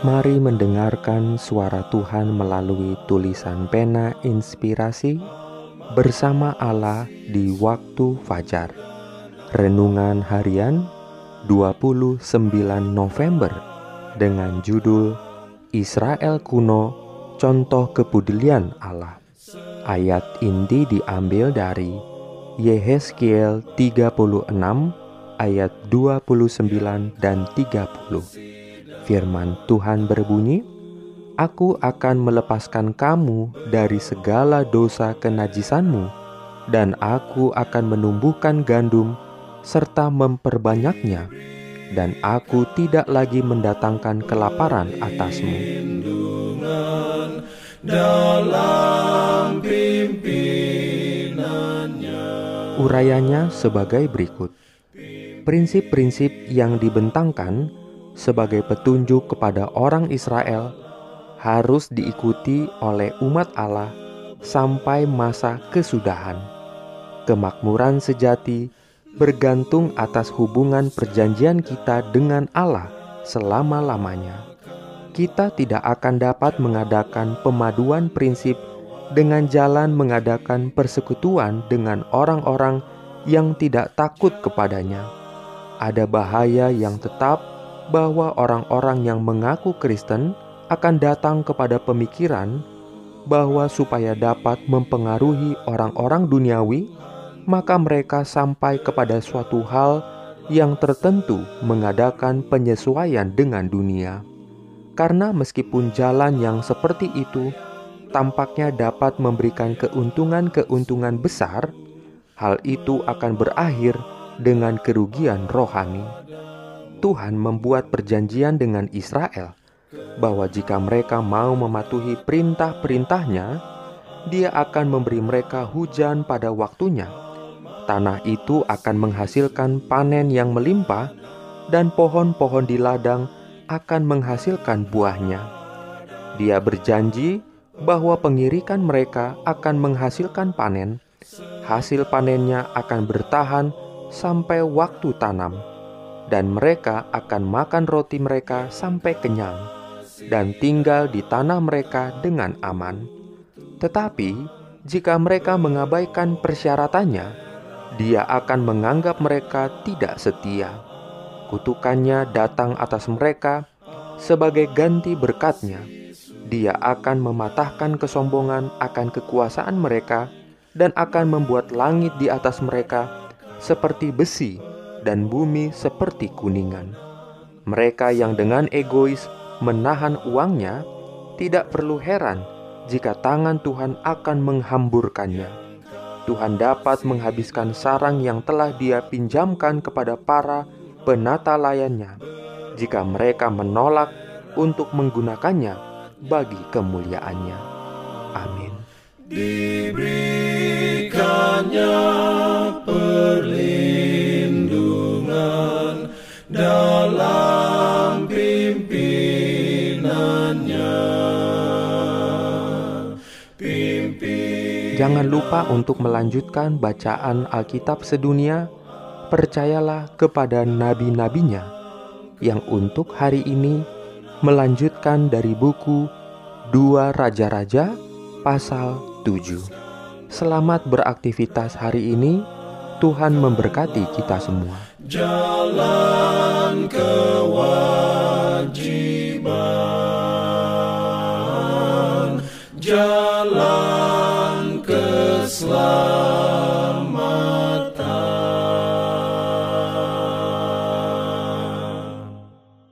Mari mendengarkan suara Tuhan melalui tulisan pena inspirasi bersama Allah di waktu fajar. Renungan harian 29 November dengan judul Israel kuno contoh kepedulian Allah. Ayat inti diambil dari Yehezkiel 36 ayat 29 dan 30. Firman Tuhan berbunyi, Aku akan melepaskan kamu dari segala dosa kenajisanmu, dan aku akan menumbuhkan gandum serta memperbanyaknya, dan aku tidak lagi mendatangkan kelaparan atasmu. Urayanya sebagai berikut. Prinsip-prinsip yang dibentangkan sebagai petunjuk kepada orang Israel harus diikuti oleh umat Allah sampai masa kesudahan. Kemakmuran sejati bergantung atas hubungan perjanjian kita dengan Allah selama-lamanya. Kita tidak akan dapat mengadakan pemaduan prinsip dengan jalan mengadakan persekutuan dengan orang-orang yang tidak takut kepadanya. Ada bahaya yang tetap bahwa orang-orang yang mengaku Kristen akan datang kepada pemikiran bahwa supaya dapat mempengaruhi orang-orang duniawi, maka mereka sampai kepada suatu hal yang tertentu mengadakan penyesuaian dengan dunia. Karena meskipun jalan yang seperti itu tampaknya dapat memberikan keuntungan-keuntungan besar, hal itu akan berakhir dengan kerugian rohani. Tuhan membuat perjanjian dengan Israel bahwa jika mereka mau mematuhi perintah-perintahnya, Dia akan memberi mereka hujan pada waktunya. Tanah itu akan menghasilkan panen yang melimpah, dan pohon-pohon di ladang akan menghasilkan buahnya. Dia berjanji bahwa pengirikan mereka akan menghasilkan panen. Hasil panennya akan bertahan sampai waktu tanam dan mereka akan makan roti mereka sampai kenyang dan tinggal di tanah mereka dengan aman. Tetapi jika mereka mengabaikan persyaratannya, Dia akan menganggap mereka tidak setia. Kutukannya datang atas mereka sebagai ganti berkatnya. Dia akan mematahkan kesombongan akan kekuasaan mereka dan akan membuat langit di atas mereka seperti besi dan bumi seperti kuningan. Mereka yang dengan egois menahan uangnya tidak perlu heran jika tangan Tuhan akan menghamburkannya. Tuhan dapat menghabiskan sarang yang telah Dia pinjamkan kepada para penata layannya jika mereka menolak untuk menggunakannya bagi kemuliaannya. Amin. Diberikannya Pimpin... Jangan lupa untuk melanjutkan bacaan Alkitab sedunia. Percayalah kepada nabi-nabinya yang untuk hari ini melanjutkan dari buku Dua Raja-Raja pasal 7. Selamat beraktivitas hari ini. Tuhan memberkati kita semua. Jalan kewajiban. Islam.